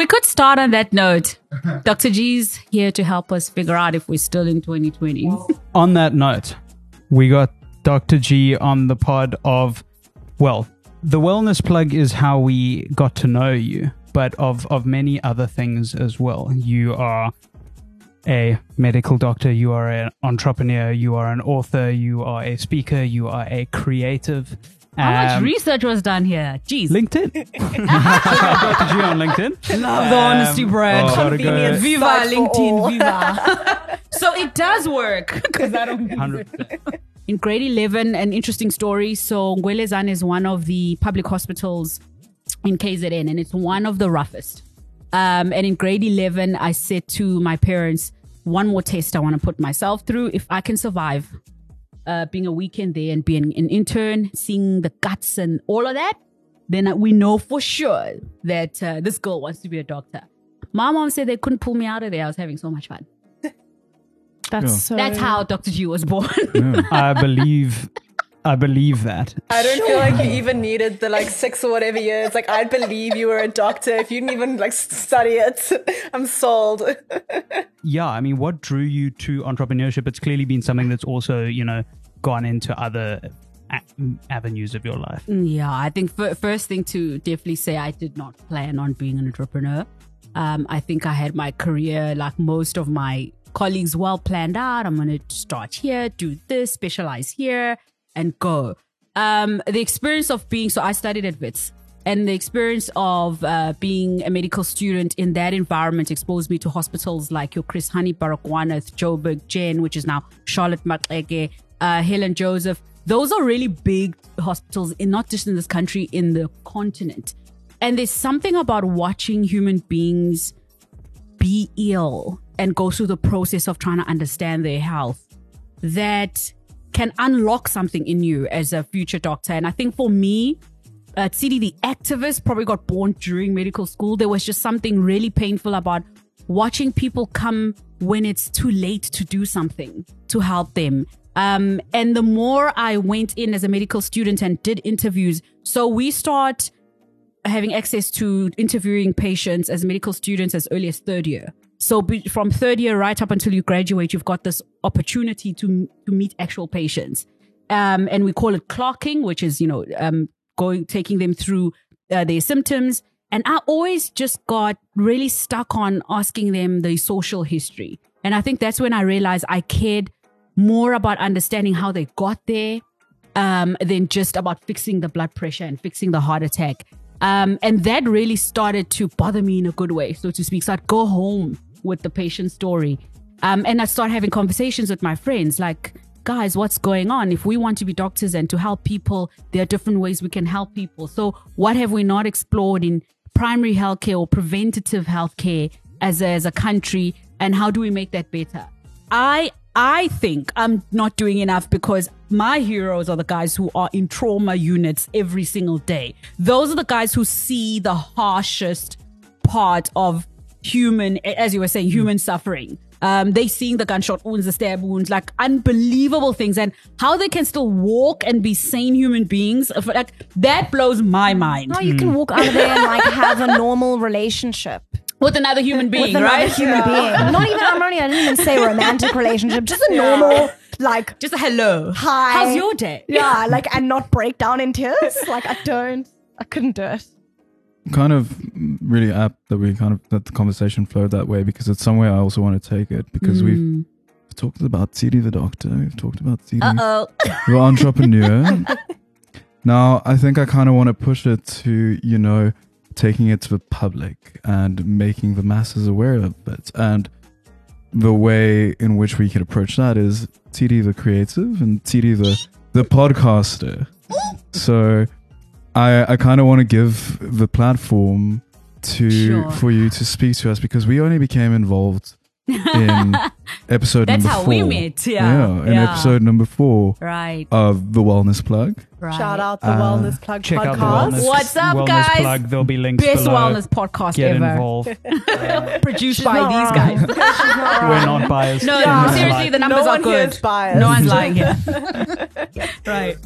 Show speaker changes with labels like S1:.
S1: we could start on that note. Dr. G's here to help us figure out if we're still in 2020.
S2: On that note, we got Dr. G on the pod of, well, the wellness plug is how we got to know you, but of, of many other things as well. You are a medical doctor, you are an entrepreneur, you are an author, you are a speaker, you are a creative.
S1: How much
S2: Um,
S1: research was done here? Jeez.
S2: LinkedIn. Dr. G on LinkedIn.
S1: Love the honesty, Brad.
S2: oh.
S3: Convenient.
S1: Viva LinkedIn, viva. so it does work because I don't.
S2: 100%.
S1: In grade 11, an interesting story. So Ngwelezana is one of the public hospitals in KZN, and it's one of the roughest. Um, and in grade 11, I said to my parents, one more test I want to put myself through. If I can survive uh, being a weekend there and being an intern, seeing the guts and all of that, then we know for sure that uh, this girl wants to be a doctor. My mom said they couldn't pull me out of there. I was having so much fun.
S3: That's
S4: Yeah.
S3: so.
S1: That's how Dr. G was born.
S4: Yeah.
S2: I believe, I believe that.
S3: I don't feel like you even needed the like six or whatever years. Like I'd believe you were a doctor if you didn't even like study it. I'm sold.
S2: yeah, I mean, what drew you to entrepreneurship? It's clearly been something that's also, you know, gone into other avenues of your life.
S1: Yeah, I think f- first thing to definitely say, I did not plan on being an entrepreneur. Um, I think I had my career like most of my colleagues well planned out. I'm going to start here, do this, specialize here, and go. Um, the experience of being so I studied at Wits. And the experience of uh, being a medical student in that environment exposed me to hospitals like your Chris Hani, Baragwanath, Joburg, Gen, which is now Charlotte Maxeke, uh, Helen Joseph. Those are really big hospitals, in not just in this country, in the continent. And there's something about watching human beings be ill and go through the process of trying to understand their health that can unlock something in you as a future doctor. And I think for me, uh, Tsidi, the activist, probably got born during medical school. There was just something really painful about watching people come when it's too late to do something to help them. Um, and the more I went in as a medical student and did interviews, so we start having access to interviewing patients as medical students as early as third year. So be, from third year right up until you graduate, you've got this opportunity to to meet actual patients, um, and we call it clocking, which is you know um, going taking them through uh, their symptoms. And I always just got really stuck on asking them the social history, and I think that's when I realized I cared more about understanding how they got there um, than just about fixing the blood pressure and fixing the heart attack. Um, and that really started to bother me in a good way, so to speak. So I'd go home with the patient story. Um, and I'd start having conversations with my friends like, guys, what's going on? If we want to be doctors and to help people, there are different ways we can help people. So what have we not explored in primary healthcare or preventative healthcare as a, as a country? And how do we make that better? I I think I'm not doing enough because my heroes are the guys who are in trauma units every single day. Those are the guys who see the harshest part of human, as you were saying, human hmm. suffering. Um, they seeing the gunshot wounds, the stab wounds, like unbelievable things, and how they can still walk and be sane human beings. Uh, like that blows my hmm. mind.
S5: No, you can hmm. walk out of there and like have a normal relationship
S1: With another human being,
S5: with another
S1: right?
S5: human being. Not even I'm not even, I didn't even say romantic relationship, just a normal like
S1: Just a hello.
S5: Hi.
S1: How's your day?
S5: yeah, like and not break down in tears. Like I don't, I couldn't do it.
S4: kind of really apt that we kind of that the conversation flowed that way because it's somewhere I also want to take it because we've talked about Tsidi the doctor, we've talked about Tsidi
S1: Uh oh.
S4: the entrepreneur. now I think I kind of want to push it to you know taking it to the public and making the masses aware of it and the way in which we can approach that is TD the creative and TD the the podcaster. So I I kind of want to give the platform to
S1: Sure.
S4: for you to speak to us because we only became involved in episode
S1: That's
S4: number
S1: how
S4: four.
S1: we met, yeah.
S4: yeah, in
S1: Yeah.
S4: episode number four
S1: Right.
S4: of the Wellness Plug.
S1: Right.
S3: Shout out to the
S4: Uh,
S3: Wellness Plug
S2: Check out the
S3: podcast.
S2: wellness,
S1: What's up,
S2: wellness
S1: guys?
S2: plug. There'll be links
S1: Best
S2: below.
S1: wellness podcast
S2: Get
S1: ever.
S2: involved.
S1: Produced by these
S5: wrong.
S1: guys.
S2: We're not biased.
S1: No,
S2: in this
S1: seriously, the numbers
S3: no
S1: are
S3: one here
S1: good.
S3: is biased.
S1: No one's lying here. right.